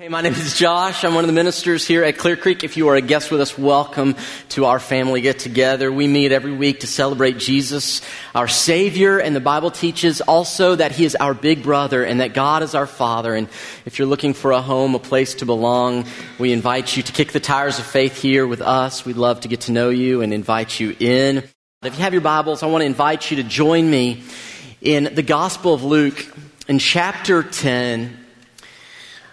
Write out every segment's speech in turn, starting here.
Hey, my name is Josh. I'm one of the ministers here at Clear Creek. If you are a guest with us, welcome to our family get together. We meet every week to celebrate Jesus, our Savior, and the Bible teaches also that He is our big brother and that God is our Father. And if you're looking for a home, a place to belong, we invite you to kick the tires of faith here with us. We'd love to get to know you and invite you in. If you have your Bibles, I want to invite you to join me in the Gospel of Luke in chapter 10.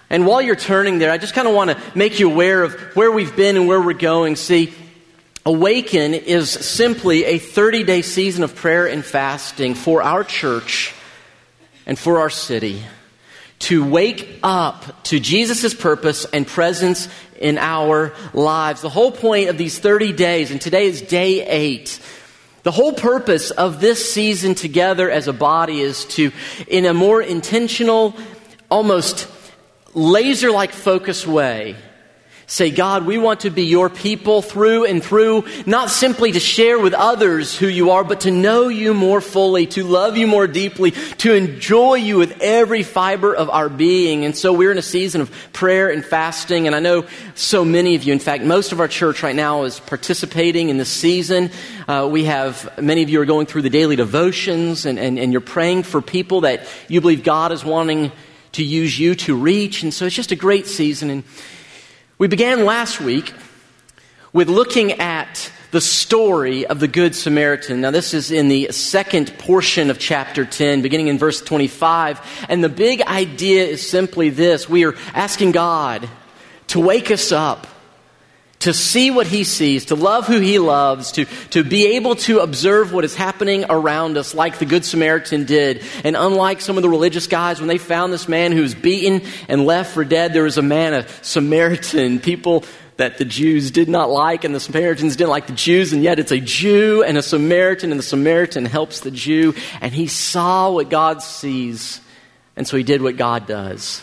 And while you're turning there, I just kind of want to make you aware of where we've been and where we're going. See, Awaken is simply a 30 day season of prayer and fasting for our church and for our city to wake up to Jesus' purpose and presence in our lives. The whole point of these 30 days, and today is day eight, the whole purpose of this season together as a body is to, in a more intentional, almost laser like focus way, say, God, we want to be your people through and through, not simply to share with others who you are, but to know you more fully, to love you more deeply, to enjoy you with every fiber of our being. And so we're in a season of prayer and fasting. And I know so many of you, in fact, most of our church right now is participating in this season. Uh, we have many of you are going through the daily devotions and, and, and you're praying for people that you believe God is wanting to use you to reach. And so it's just a great season. And we began last week with looking at the story of the Good Samaritan. Now, this is in the second portion of chapter 10, beginning in verse 25. And the big idea is simply this we are asking God to wake us up to see what he sees, to love who he loves, to, to be able to observe what is happening around us like the Good Samaritan did. And unlike some of the religious guys, when they found this man who was beaten and left for dead, there was a man, a Samaritan, people that the Jews did not like and the Samaritans didn't like the Jews, and yet it's a Jew and a Samaritan, and the Samaritan helps the Jew, and he saw what God sees, and so he did what God does.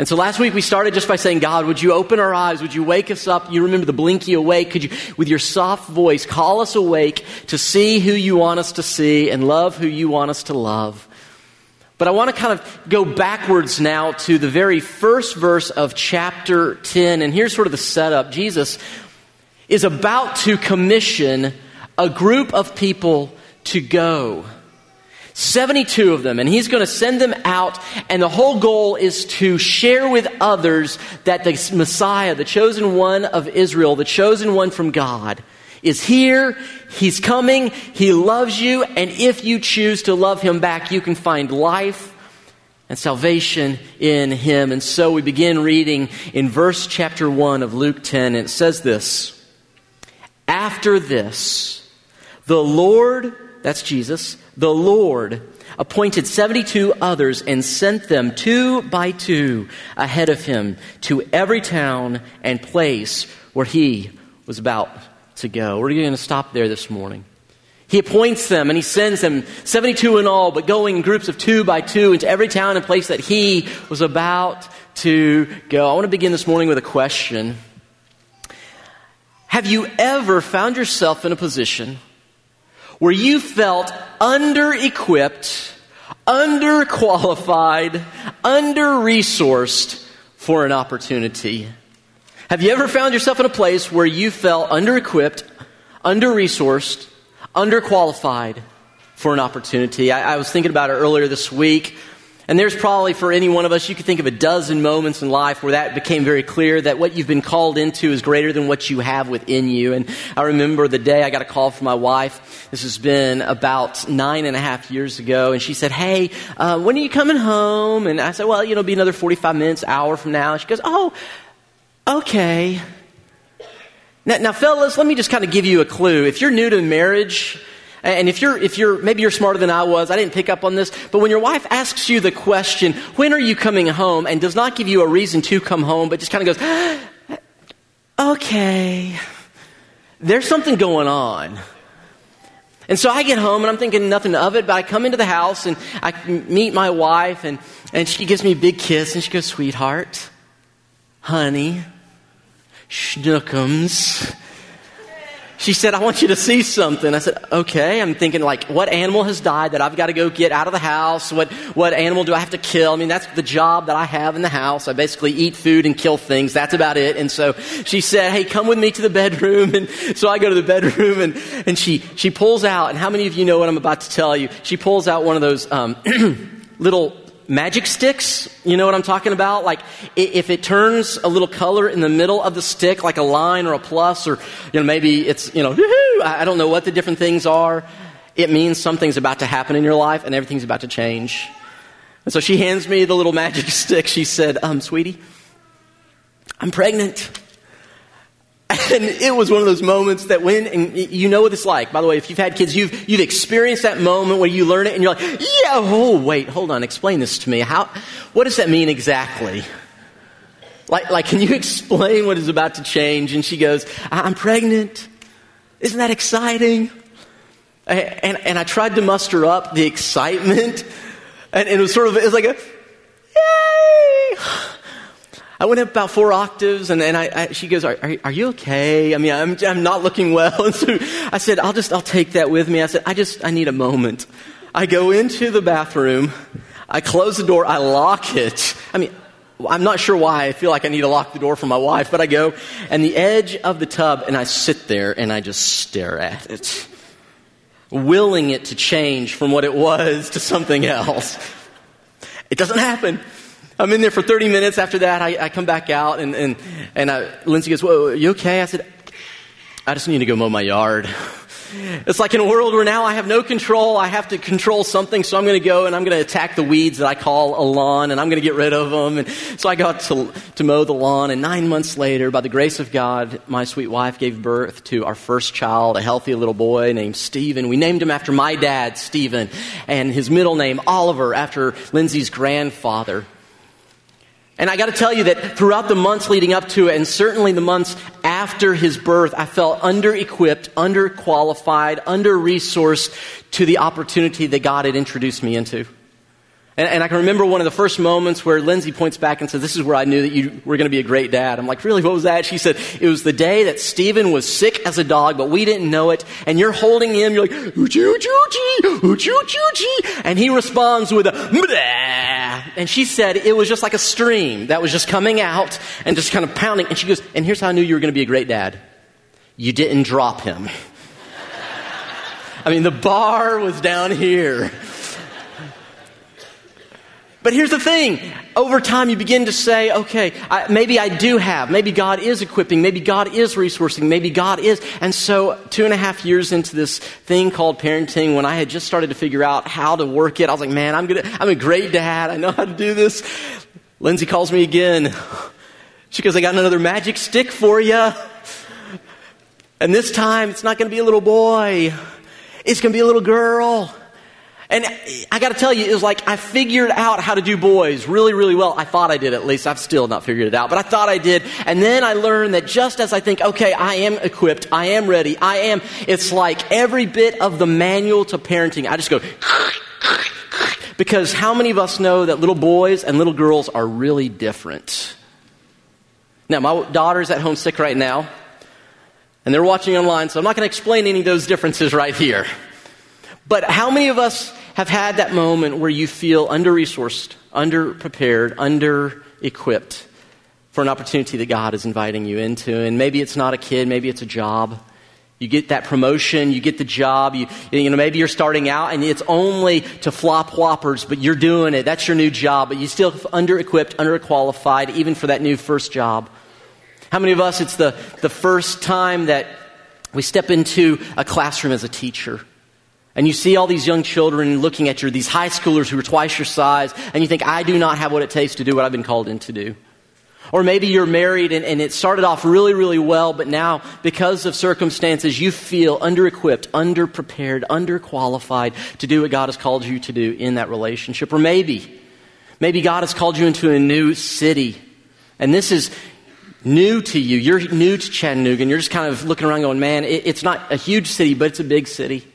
And so last week we started just by saying, God, would you open our eyes? Would you wake us up? You remember the blinky awake? Could you, with your soft voice, call us awake to see who you want us to see and love who you want us to love? But I want to kind of go backwards now to the very first verse of chapter 10. And here's sort of the setup. Jesus is about to commission a group of people to go. 72 of them, and he's going to send them out, and the whole goal is to share with others that the Messiah, the chosen one of Israel, the chosen one from God, is here, he's coming, he loves you, and if you choose to love him back, you can find life and salvation in him. And so we begin reading in verse chapter 1 of Luke 10, and it says this After this, the Lord, that's Jesus, the Lord appointed 72 others and sent them two by two ahead of him to every town and place where he was about to go. We're going to stop there this morning. He appoints them and he sends them, 72 in all, but going in groups of two by two into every town and place that he was about to go. I want to begin this morning with a question. Have you ever found yourself in a position where you felt under equipped, under qualified, under resourced for an opportunity. Have you ever found yourself in a place where you felt under equipped, under resourced, under qualified for an opportunity? I, I was thinking about it earlier this week. And there's probably for any one of us, you could think of a dozen moments in life where that became very clear that what you've been called into is greater than what you have within you. And I remember the day I got a call from my wife. This has been about nine and a half years ago. And she said, Hey, uh, when are you coming home? And I said, Well, you know, be another 45 minutes, hour from now. And she goes, Oh, okay. Now, now, fellas, let me just kind of give you a clue. If you're new to marriage, and if you're, if you're, maybe you're smarter than I was, I didn't pick up on this, but when your wife asks you the question, when are you coming home, and does not give you a reason to come home, but just kind of goes, okay, there's something going on. And so I get home and I'm thinking nothing of it, but I come into the house and I meet my wife and, and she gives me a big kiss and she goes, sweetheart, honey, schnookums she said, I want you to see something. I said, okay. I'm thinking like, what animal has died that I've got to go get out of the house? What, what animal do I have to kill? I mean, that's the job that I have in the house. I basically eat food and kill things. That's about it. And so she said, hey, come with me to the bedroom. And so I go to the bedroom and, and she, she pulls out, and how many of you know what I'm about to tell you? She pulls out one of those, um, little magic sticks. You know what I'm talking about? Like if it turns a little color in the middle of the stick, like a line or a plus, or you know maybe it's you know I don't know what the different things are. It means something's about to happen in your life and everything's about to change. And so she hands me the little magic stick. She said, "Um, sweetie, I'm pregnant." And it was one of those moments that when, and you know what it's like. By the way, if you've had kids, you've, you've experienced that moment where you learn it and you're like, yeah, oh, wait, hold on, explain this to me. How, what does that mean exactly? Like, like, can you explain what is about to change? And she goes, I'm pregnant. Isn't that exciting? And, and I tried to muster up the excitement. And, it was sort of, it was like a, yay! I went up about four octaves, and, and I, I, she goes, are, are, are, you okay? I mean, I'm, I'm not looking well. And so I said, I'll just, I'll take that with me. I said, I just, I need a moment. I go into the bathroom. I close the door. I lock it. I mean, I'm not sure why I feel like I need to lock the door for my wife, but I go and the edge of the tub and I sit there and I just stare at it, willing it to change from what it was to something else. It doesn't happen. I'm in there for 30 minutes. After that, I, I come back out, and, and, and I, Lindsay goes, Whoa, you okay? I said, I just need to go mow my yard. It's like in a world where now I have no control. I have to control something, so I'm going to go and I'm going to attack the weeds that I call a lawn, and I'm going to get rid of them. And so I got to, to mow the lawn, and nine months later, by the grace of God, my sweet wife gave birth to our first child, a healthy little boy named Stephen. We named him after my dad, Stephen, and his middle name, Oliver, after Lindsay's grandfather. And I got to tell you that throughout the months leading up to it, and certainly the months after his birth, I felt under equipped, under qualified, under resourced to the opportunity that God had introduced me into. And, and, I can remember one of the first moments where Lindsay points back and says, This is where I knew that you were going to be a great dad. I'm like, Really? What was that? She said, It was the day that Stephen was sick as a dog, but we didn't know it. And you're holding him, you're like, Oochie, oochie, oochie, oochie, And he responds with a, Bleh. And she said, It was just like a stream that was just coming out and just kind of pounding. And she goes, And here's how I knew you were going to be a great dad. You didn't drop him. I mean, the bar was down here. But here's the thing. Over time, you begin to say, okay, I, maybe I do have. Maybe God is equipping. Maybe God is resourcing. Maybe God is. And so, two and a half years into this thing called parenting, when I had just started to figure out how to work it, I was like, man, I'm, gonna, I'm a great dad. I know how to do this. Lindsay calls me again. She goes, I got another magic stick for you. And this time, it's not going to be a little boy. It's going to be a little girl. And I got to tell you, it was like I figured out how to do boys really, really well. I thought I did at least. I've still not figured it out, but I thought I did. And then I learned that just as I think, okay, I am equipped, I am ready, I am, it's like every bit of the manual to parenting, I just go, because how many of us know that little boys and little girls are really different? Now, my daughter's at home sick right now, and they're watching online, so I'm not going to explain any of those differences right here. But how many of us have had that moment where you feel under resourced, under prepared, under equipped for an opportunity that God is inviting you into? And maybe it's not a kid, maybe it's a job. You get that promotion, you get the job, you, you know, maybe you're starting out and it's only to flop whoppers, but you're doing it. That's your new job, but you're still under equipped, under qualified, even for that new first job. How many of us, it's the, the first time that we step into a classroom as a teacher? And you see all these young children looking at you, these high schoolers who are twice your size, and you think, I do not have what it takes to do what I've been called in to do. Or maybe you're married and, and, it started off really, really well, but now, because of circumstances, you feel under equipped, under prepared, under qualified to do what God has called you to do in that relationship. Or maybe, maybe God has called you into a new city. And this is new to you. You're new to Chattanooga, and you're just kind of looking around going, man, it, it's not a huge city, but it's a big city.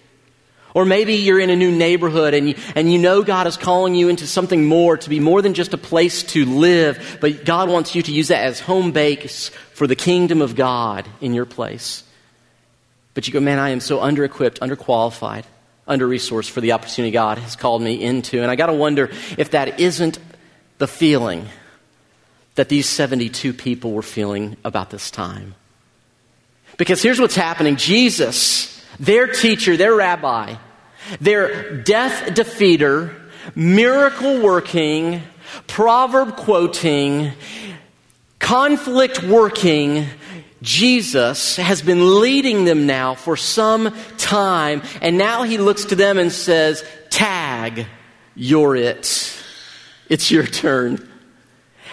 Or maybe you're in a new neighborhood and you, and you know God is calling you into something more, to be more than just a place to live, but God wants you to use that as home base for the kingdom of God in your place. But you go, man, I am so under equipped, underqualified, under resourced for the opportunity God has called me into. And I got to wonder if that isn't the feeling that these 72 people were feeling about this time. Because here's what's happening Jesus, their teacher, their rabbi, their death defeater, miracle working, proverb quoting, conflict working, Jesus has been leading them now for some time, and now he looks to them and says, Tag, you're it. It's your turn.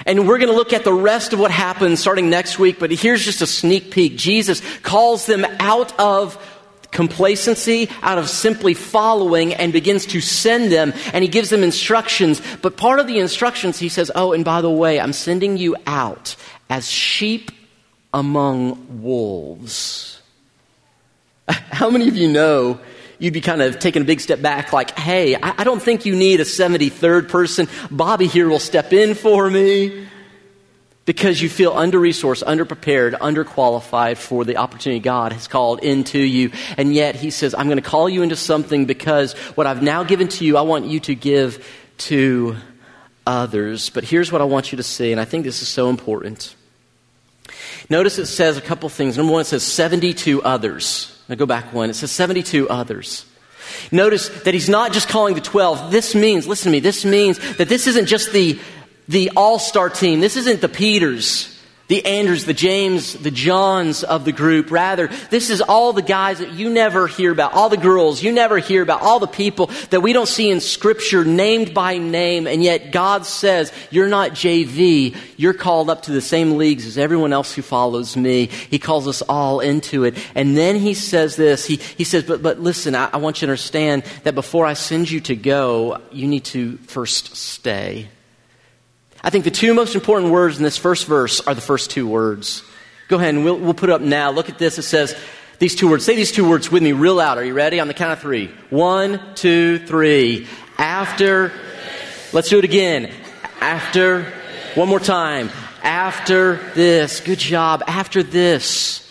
And we're going to look at the rest of what happens starting next week, but here's just a sneak peek. Jesus calls them out of complacency, out of simply following, and begins to send them, and he gives them instructions. But part of the instructions, he says, Oh, and by the way, I'm sending you out as sheep among wolves. How many of you know you'd be kind of taking a big step back, like, hey, I, don't think you need a 73rd person. Bobby here will step in for me. Because you feel under resourced, underprepared, underqualified for the opportunity God has called into you. And yet He says, I'm going to call you into something because what I've now given to you, I want you to give to others. But here's what I want you to see, and I think this is so important. Notice it says a couple things. Number one, it says 72 others. Now go back one. It says 72 others. Notice that he's not just calling the 12. This means, listen to me, this means that this isn't just the, the all star team. This isn't the Peters the Andrews, the James, the Johns of the group. Rather, this is all the guys that you never hear about, all the girls you never hear about, all the people that we don't see in Scripture named by name, and yet God says, You're not JV. You're called up to the same leagues as everyone else who follows me. He calls us all into it. And then he says this He, he says, But, but listen, I, I want you to understand that before I send you to go, you need to first stay. I think the two most important words in this first verse are the first two words. Go ahead and we'll, we'll put up now. Look at this. It says these two words. Say these two words with me real loud. Are you ready? On the count of three. One, two, three. After. Let's do it again. After. One more time. After this. Good job. After this.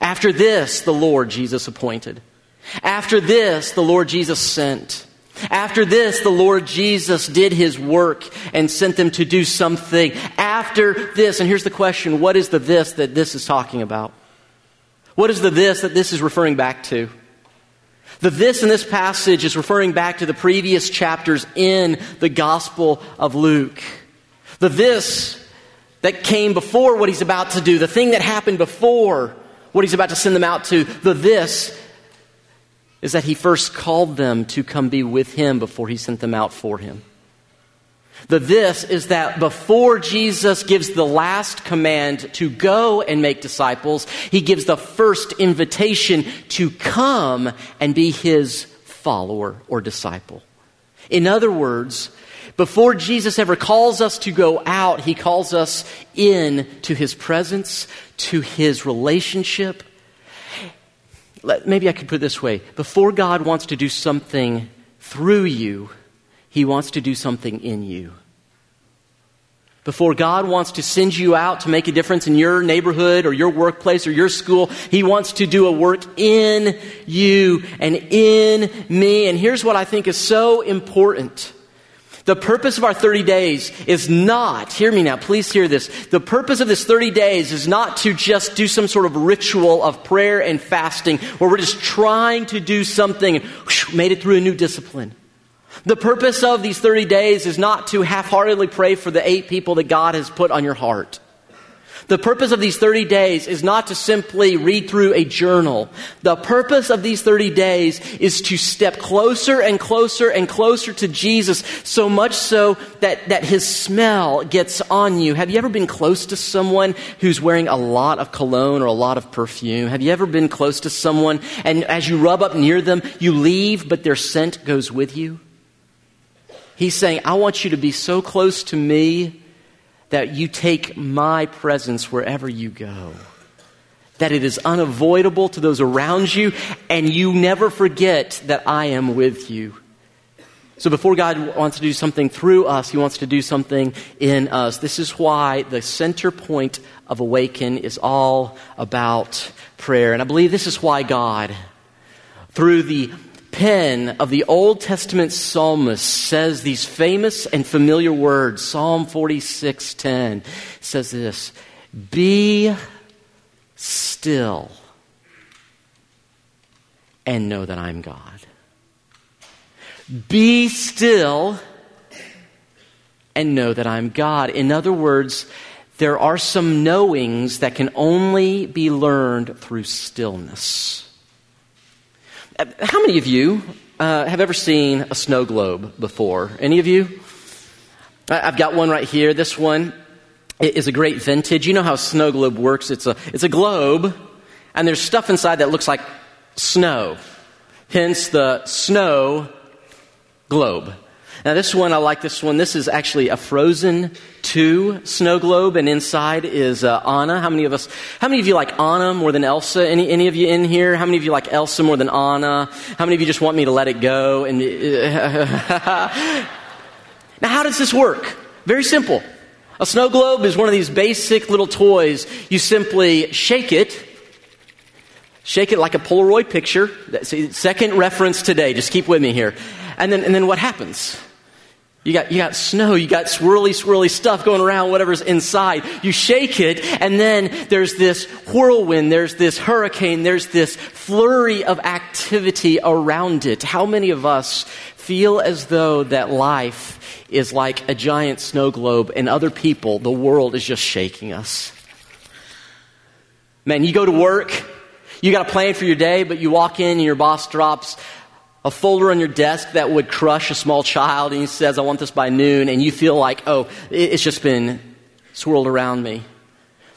After this, the Lord Jesus appointed. After this, the Lord Jesus sent. After this, the Lord Jesus did his work and sent them to do something. After this, and here's the question what is the this that this is talking about? What is the this that this is referring back to? The this in this passage is referring back to the previous chapters in the Gospel of Luke. The this that came before what he's about to do, the thing that happened before what he's about to send them out to, the this is that he first called them to come be with him before he sent them out for him. The this is that before Jesus gives the last command to go and make disciples, he gives the first invitation to come and be his follower or disciple. In other words, before Jesus ever calls us to go out, he calls us in to his presence, to his relationship, maybe I could put it this way before God wants to do something through you, he wants to do something in you. Before God wants to send you out to make a difference in your neighborhood or your workplace or your school, He wants to do a work in you and in me. And here's what I think is so important the purpose of our 30 days is not, hear me now, please hear this. The purpose of this 30 days is not to just do some sort of ritual of prayer and fasting where we're just trying to do something and whoosh, made it through a new discipline. The purpose of these 30 days is not to half heartedly pray for the eight people that God has put on your heart. The purpose of these 30 days is not to simply read through a journal. The purpose of these 30 days is to step closer and closer and closer to Jesus, so much so that, that his smell gets on you. Have you ever been close to someone who's wearing a lot of cologne or a lot of perfume? Have you ever been close to someone and as you rub up near them, you leave, but their scent goes with you? He's saying, I want you to be so close to me that you take my presence wherever you go. That it is unavoidable to those around you, and you never forget that I am with you. So before God wants to do something through us, He wants to do something in us. This is why the center point of Awaken is all about prayer. And I believe this is why God, through the pen of the Old Testament psalmist says these famous and familiar words. Psalm 46:10 says this, "Be still and know that I'm God." Be still and know that I'm God. In other words, there are some knowings that can only be learned through stillness. How many of you uh, have ever seen a snow globe before? Any of you? I've got one right here. This one is a great vintage. You know how snow globe works? It's a, it's a globe, and there's stuff inside that looks like snow. Hence the snow globe. Now, this one, I like this one. This is actually a Frozen 2 snow globe, and inside is uh, Anna. How many of us, how many of you like Anna more than Elsa? Any, any of you in here? How many of you like Elsa more than Anna? How many of you just want me to let it go? And Now, how does this work? Very simple. A snow globe is one of these basic little toys. You simply shake it, shake it like a Polaroid picture. Second reference today. Just keep with me here. And then, and then what happens? You got, you got snow, you got swirly, swirly stuff going around, whatever's inside. You shake it, and then there's this whirlwind, there's this hurricane, there's this flurry of activity around it. How many of us feel as though that life is like a giant snow globe and other people, the world is just shaking us? Man, you go to work, you got a plan for your day, but you walk in and your boss drops a folder on your desk that would crush a small child and he says, I want this by noon, and you feel like, oh, it's just been swirled around me.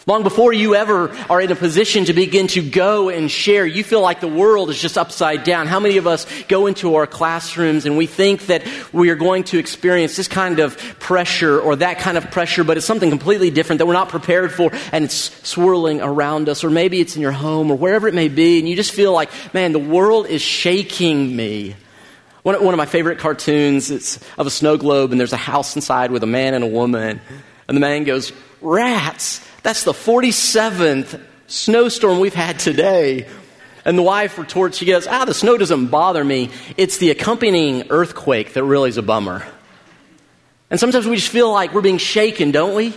Long before you ever are in a position to begin to go and share, you feel like the world is just upside down. How many of us go into our classrooms and we think that we are going to experience this kind of pressure or that kind of pressure, but it's something completely different that we're not prepared for and it's swirling around us? Or maybe it's in your home or wherever it may be and you just feel like, man, the world is shaking me. One, of my favorite cartoons is of a snow globe and there's a house inside with a man and a woman. And the man goes, rats. That's the 47th snowstorm we've had today. And the wife retorts, she goes, Ah, the snow doesn't bother me. It's the accompanying earthquake that really is a bummer. And sometimes we just feel like we're being shaken, don't we?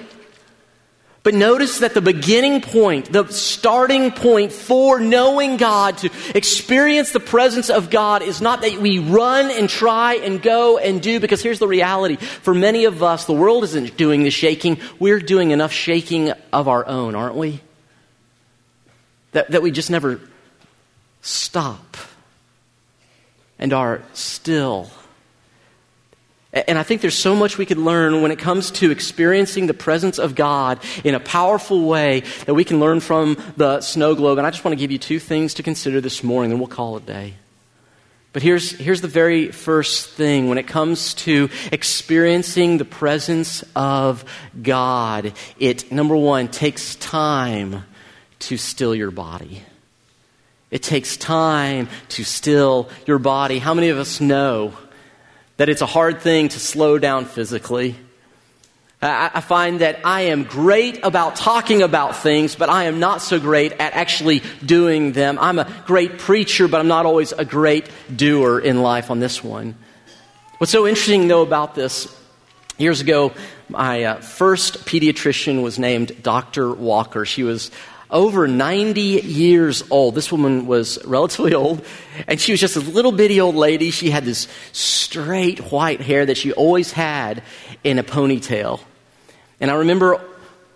But notice that the beginning point, the starting point for knowing God, to experience the presence of God, is not that we run and try and go and do, because here's the reality. For many of us, the world isn't doing the shaking. We're doing enough shaking of our own, aren't we? That, that we just never stop and are still and I think there's so much we could learn when it comes to experiencing the presence of God in a powerful way that we can learn from the snow globe. And I just want to give you two things to consider this morning, and we'll call it day. But here's, here's the very first thing when it comes to experiencing the presence of God. It, number one, takes time to still your body. It takes time to still your body. How many of us know that it's a hard thing to slow down physically. I, I find that I am great about talking about things, but I am not so great at actually doing them. I'm a great preacher, but I'm not always a great doer in life on this one. What's so interesting, though, about this, years ago, my uh, first pediatrician was named Dr. Walker. She was over 90 years old. This woman was relatively old, and she was just a little bitty old lady. She had this straight white hair that she always had in a ponytail. And I remember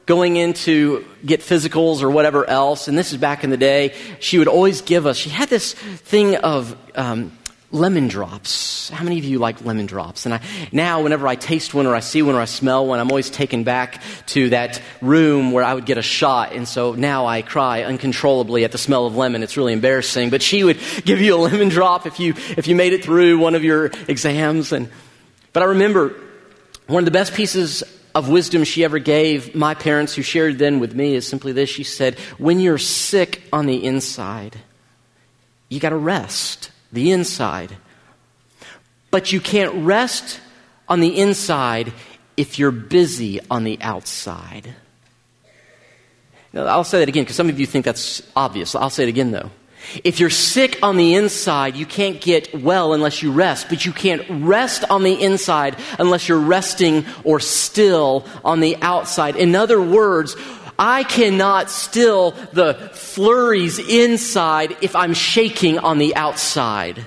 going in to get physicals or whatever else, and this is back in the day, she would always give us, she had this thing of um, lemon drops. How many of you like lemon drops? And I, now, whenever I taste one or I see one or I smell one, I'm always taken back to that room where I would get a shot. And so now I cry uncontrollably at the smell of lemon. It's really embarrassing. But she would give you a lemon drop if you, if you made it through one of your exams. And, but I remember one of the best pieces of wisdom she ever gave my parents who shared then with me is simply this. She said, when you're sick on the inside, you got to rest the inside. But you can't rest on the inside if you're busy on the outside. Now, I'll say that again because some of you think that's obvious. I'll say it again though. If you're sick on the inside, you can't get well unless you rest, but you can't rest on the inside unless you're resting or still on the outside. In other words, I cannot still the flurries inside if I'm shaking on the outside.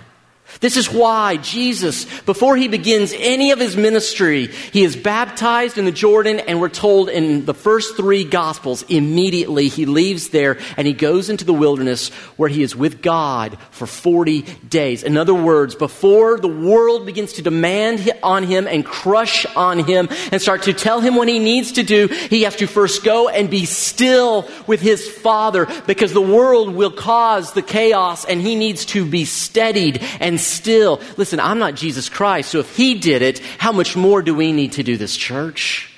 This is why Jesus, before he begins any of his ministry, he is baptized in the Jordan, and we're told in the first three Gospels, immediately he leaves there and he goes into the wilderness where he is with God for 40 days. In other words, before the world begins to demand on him and crush on him and start to tell him what he needs to do, he has to first go and be still with his Father because the world will cause the chaos and he needs to be steadied and still. Listen, I'm not Jesus Christ, so if He did it, how much more do we need to do this, church?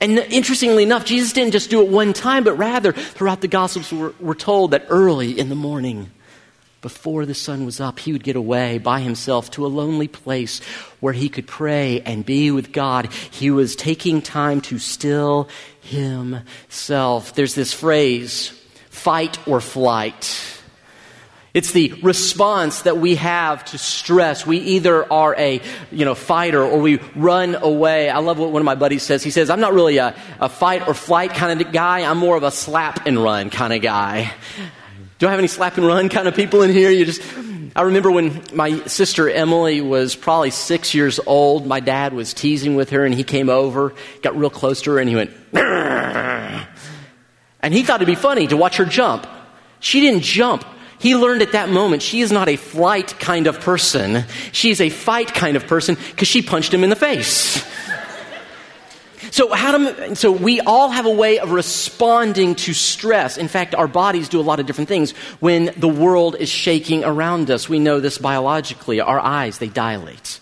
And interestingly enough, Jesus didn't just do it one time, but rather throughout the Gospels, we're, we're told that early in the morning, before the sun was up, he would get away by himself to a lonely place where he could pray and be with God. He was taking time to still himself. There's this phrase, fight or flight. It's the response that we have to stress. We either are a, you know, fighter or we run away. I love what one of my buddies says. He says, I'm not really a, a fight or flight kind of guy. I'm more of a slap and run kind of guy. Do I have any slap and run kind of people in here? You just, I remember when my sister Emily was probably six years old, my dad was teasing with her and he came over, got real close to her and he went, and he thought it'd be funny to watch her jump. She didn't jump. He learned at that moment she is not a flight kind of person. She's a fight kind of person because she punched him in the face. So, how do, so we all have a way of responding to stress. In fact, our bodies do a lot of different things when the world is shaking around us. We know this biologically. Our eyes, they dilate.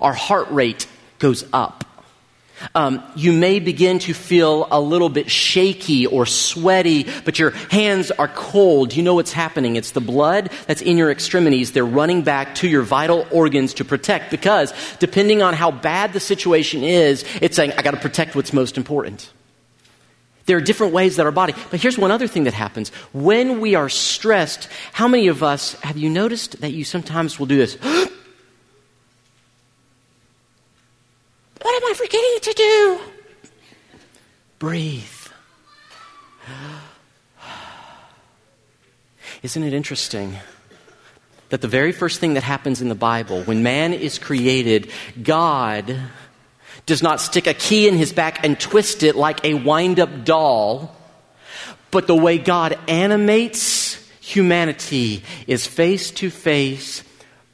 Our heart rate goes up. Um, you may begin to feel a little bit shaky or sweaty, but your hands are cold. You know what's happening. It's the blood that's in your extremities. They're running back to your vital organs to protect because depending on how bad the situation is, it's saying, I got to protect what's most important. There are different ways that our body, but here's one other thing that happens. When we are stressed, how many of us have you noticed that you sometimes will do this? What am I forgetting to do? Breathe. Isn't it interesting that the very first thing that happens in the Bible, when man is created, God does not stick a key in his back and twist it like a wind up doll, but the way God animates humanity is face to face,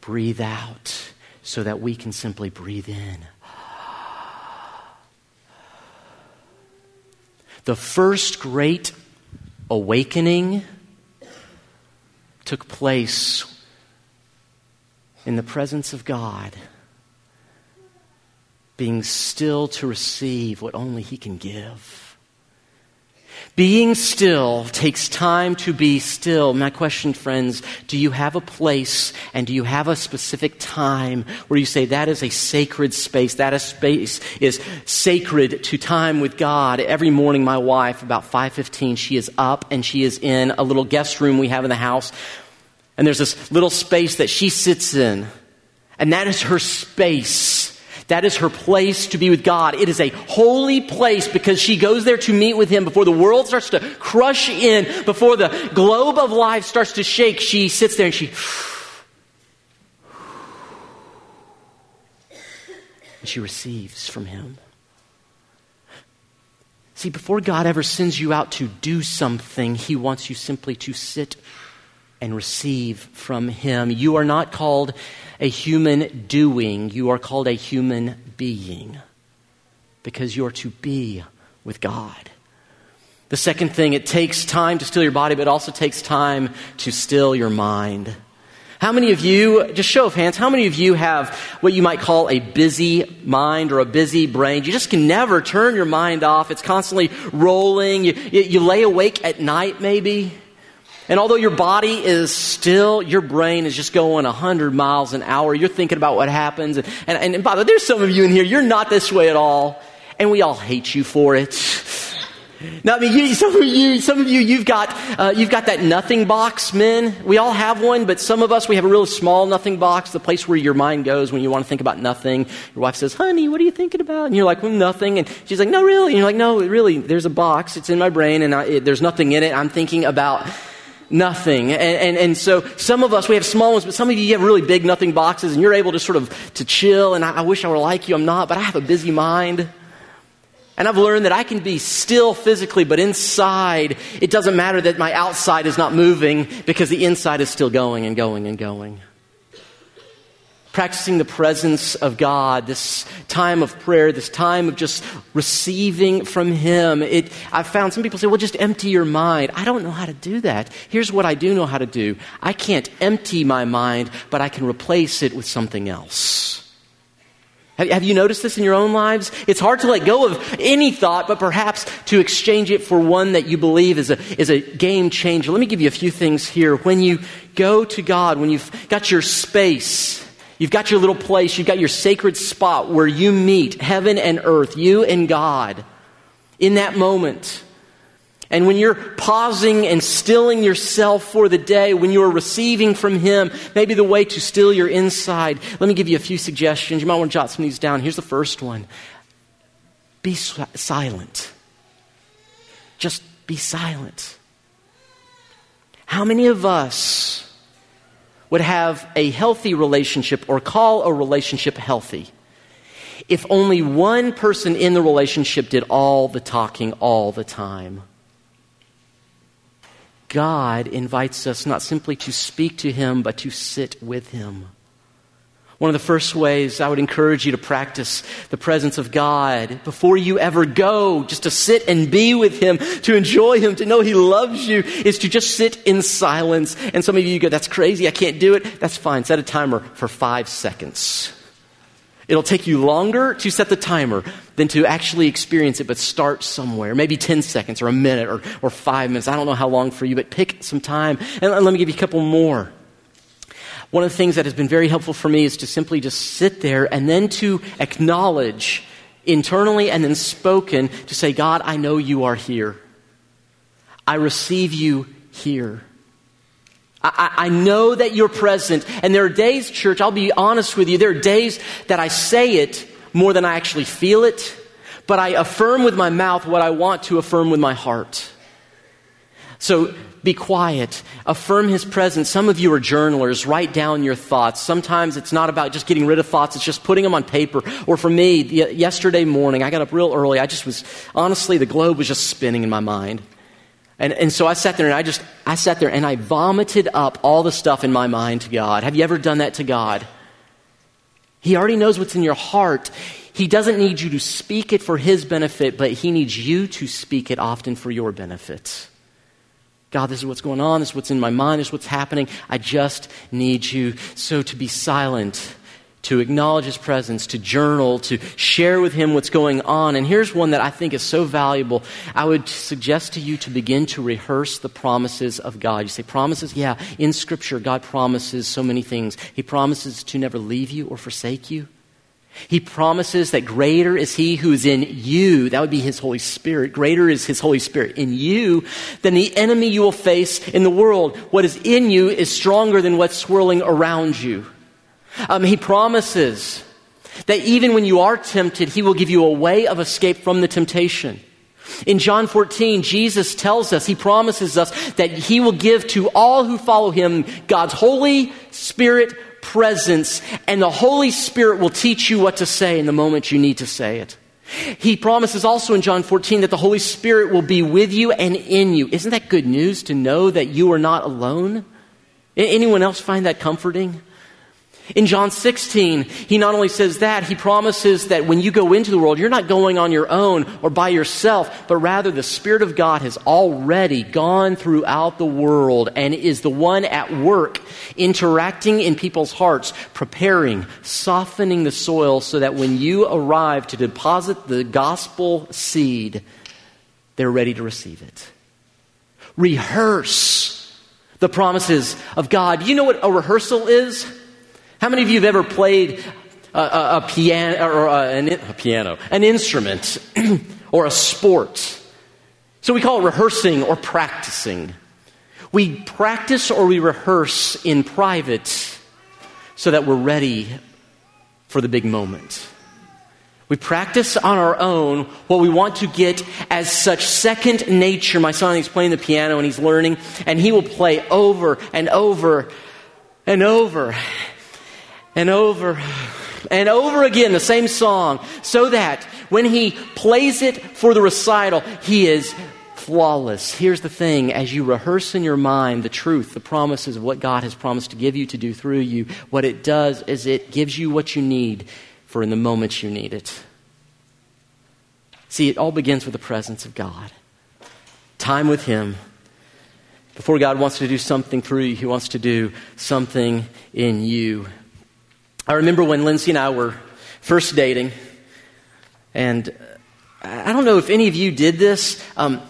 breathe out, so that we can simply breathe in. The first great awakening took place in the presence of God, being still to receive what only He can give. Being still takes time to be still. My question, friends, do you have a place and do you have a specific time where you say that is a sacred space? That is space is sacred to time with God. Every morning, my wife, about 5.15, she is up and she is in a little guest room we have in the house. And there's this little space that she sits in. And that is her space that is her place to be with God. It is a holy place because she goes there to meet with Him before the world starts to crush in, before the globe of life starts to shake. She sits there and she. And she receives from Him. See, before God ever sends you out to do something, He wants you simply to sit and receive from Him. You are not called a human doing, you are called a human being because you're to be with God. The second thing, it takes time to still your body, but it also takes time to still your mind. How many of you, just show of hands, how many of you have what you might call a busy mind or a busy brain? You just can never turn your mind off. It's constantly rolling. You, you, you lay awake at night, maybe. And although your body is still, your brain is just going 100 miles an hour. You're thinking about what happens. And, and, and by the way, there's some of you in here, you're not this way at all. And we all hate you for it. Now, I mean, you, some of you, some of you, you've got, uh, you've got that nothing box, men. We all have one, but some of us, we have a really small nothing box, the place where your mind goes when you want to think about nothing. Your wife says, honey, what are you thinking about? And you're like, well, nothing. And she's like, no, really? And you're like, no, really, there's a box. It's in my brain and I, it, there's nothing in it. I'm thinking about nothing. And, and, and, so some of us, we have small ones, but some of you, you have really big nothing boxes and you're able to sort of, to chill. And I, I wish I were like you. I'm not, but I have a busy mind. And I've learned that I can be still physically, but inside, it doesn't matter that my outside is not moving because the inside is still going and going and going. Practicing the presence of God, this time of prayer, this time of just receiving from Him. It, I've found some people say, well, just empty your mind. I don't know how to do that. Here's what I do know how to do I can't empty my mind, but I can replace it with something else. Have you noticed this in your own lives? It's hard to let go of any thought, but perhaps to exchange it for one that you believe is a, is a game changer. Let me give you a few things here. When you go to God, when you've got your space, you've got your little place, you've got your sacred spot where you meet heaven and earth, you and God, in that moment, and when you're pausing and stilling yourself for the day, when you're receiving from Him, maybe the way to still your inside, let me give you a few suggestions. You might want to jot some of these down. Here's the first one be silent. Just be silent. How many of us would have a healthy relationship or call a relationship healthy if only one person in the relationship did all the talking all the time? God invites us not simply to speak to Him, but to sit with Him. One of the first ways I would encourage you to practice the presence of God before you ever go, just to sit and be with Him, to enjoy Him, to know He loves you, is to just sit in silence. And some of you go, that's crazy, I can't do it. That's fine. Set a timer for five seconds. It'll take you longer to set the timer than to actually experience it, but start somewhere. Maybe 10 seconds or a minute or, or five minutes. I don't know how long for you, but pick some time. And let me give you a couple more. One of the things that has been very helpful for me is to simply just sit there and then to acknowledge internally and then spoken to say, God, I know you are here. I receive you here. I, I, know that you're present. And there are days, church, I'll be honest with you, there are days that I say it more than I actually feel it, but I affirm with my mouth what I want to affirm with my heart. So be quiet. Affirm his presence. Some of you are journalers. Write down your thoughts. Sometimes it's not about just getting rid of thoughts, it's just putting them on paper. Or for me, yesterday morning, I got up real early. I just was, honestly, the globe was just spinning in my mind. And, and so I sat there and I just, I sat there and I vomited up all the stuff in my mind to God. Have you ever done that to God? He already knows what's in your heart. He doesn't need you to speak it for His benefit, but He needs you to speak it often for your benefit. God, this is what's going on. This is what's in my mind. This is what's happening. I just need you. So to be silent to acknowledge his presence, to journal, to share with him what's going on. And here's one that I think is so valuable. I would suggest to you to begin to rehearse the promises of God. You say, promises? Yeah, in Scripture, God promises so many things. He promises to never leave you or forsake you. He promises that greater is He who is in you. That would be His Holy Spirit. Greater is His Holy Spirit in you than the enemy you will face in the world. What is in you is stronger than what's swirling around you. Um, he promises that even when you are tempted, He will give you a way of escape from the temptation. In John 14, Jesus tells us, He promises us that He will give to all who follow Him God's Holy Spirit presence, and the Holy Spirit will teach you what to say in the moment you need to say it. He promises also in John 14 that the Holy Spirit will be with you and in you. Isn't that good news to know that you are not alone? Anyone else find that comforting? In John 16, he not only says that, he promises that when you go into the world, you're not going on your own or by yourself, but rather the Spirit of God has already gone throughout the world and is the one at work interacting in people's hearts, preparing, softening the soil so that when you arrive to deposit the gospel seed, they're ready to receive it. Rehearse the promises of God. You know what a rehearsal is? How many of you have ever played a, a, a piano or a, an, a piano, an instrument, or a sport? So we call it rehearsing or practicing. We practice or we rehearse in private so that we're ready for the big moment. We practice on our own what we want to get as such second nature. My son, he's playing the piano and he's learning, and he will play over and over and over and over and over again the same song so that when he plays it for the recital, he is flawless. Here's the thing as you rehearse in your mind the truth, the promises of what God has promised to give you, to do through you, what it does is it gives you what you need for in the moment you need it. See, it all begins with the presence of God. Time with Him. Before God wants to do something through you, He wants to do something in you. I remember when Lindsay and I were first dating, and I don't know if any of you did this. Um,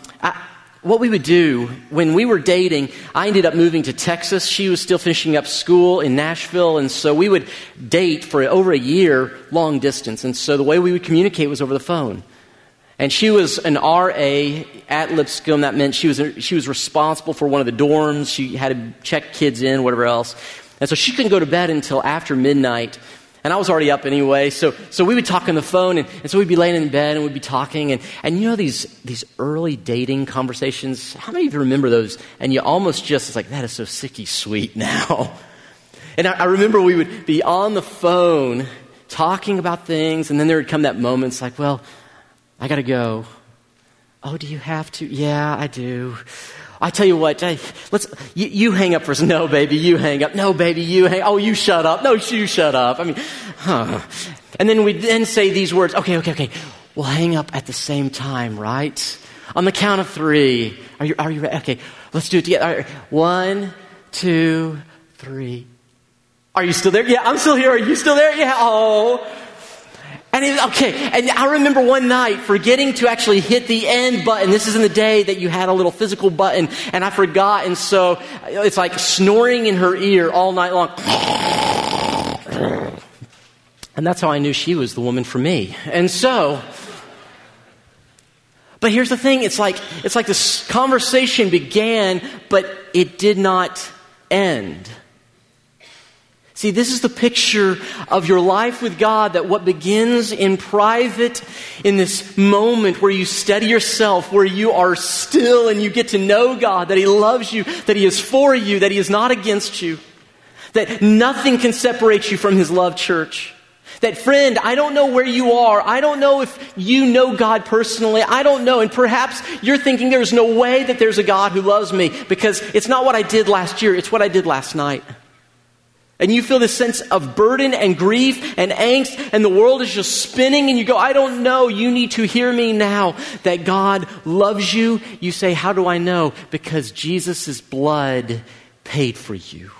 what we would do when we were dating, I ended up moving to Texas. She was still finishing up school in Nashville, and so we would date for over a year long distance. And so the way we would communicate was over the phone. And she was an RA at Lipscomb. That meant she was, she was responsible for one of the dorms. She had to check kids in, whatever else. And so she couldn't go to bed until after midnight. And I was already up anyway. So, so we would talk on the phone, and, and so we'd be laying in bed and we'd be talking. And, and you know these, these early dating conversations? How many of you remember those? And you almost just, it's like, that is so sicky sweet now. And I, I remember we would be on the phone talking about things, and then there would come that moment, it's like, well, I got to go. Oh, do you have to? Yeah, I do. I tell you what, I, let's, you, you, hang up first. No, baby, you hang up. No, baby, you hang Oh, you shut up. No, you shut up. I mean, huh. And then we then say these words. Okay, okay, okay. We'll hang up at the same time, right? On the count of three. Are you, are you ready? Okay, let's do it together. One, two, three. Are you still there? Yeah, I'm still here. Are you still there? Yeah. Oh. And it, okay, and I remember one night forgetting to actually hit the end button. This is in the day that you had a little physical button, and I forgot, and so it's like snoring in her ear all night long. And that's how I knew she was the woman for me. And so, but here's the thing it's like, it's like this conversation began, but it did not end. See, this is the picture of your life with God that what begins in private, in this moment where you steady yourself, where you are still and you get to know God, that He loves you, that He is for you, that He is not against you, that nothing can separate you from His love, church. That, friend, I don't know where you are. I don't know if you know God personally. I don't know. And perhaps you're thinking there's no way that there's a God who loves me because it's not what I did last year, it's what I did last night. And you feel this sense of burden and grief and angst, and the world is just spinning, and you go, I don't know. You need to hear me now that God loves you. You say, How do I know? Because Jesus' blood paid for you.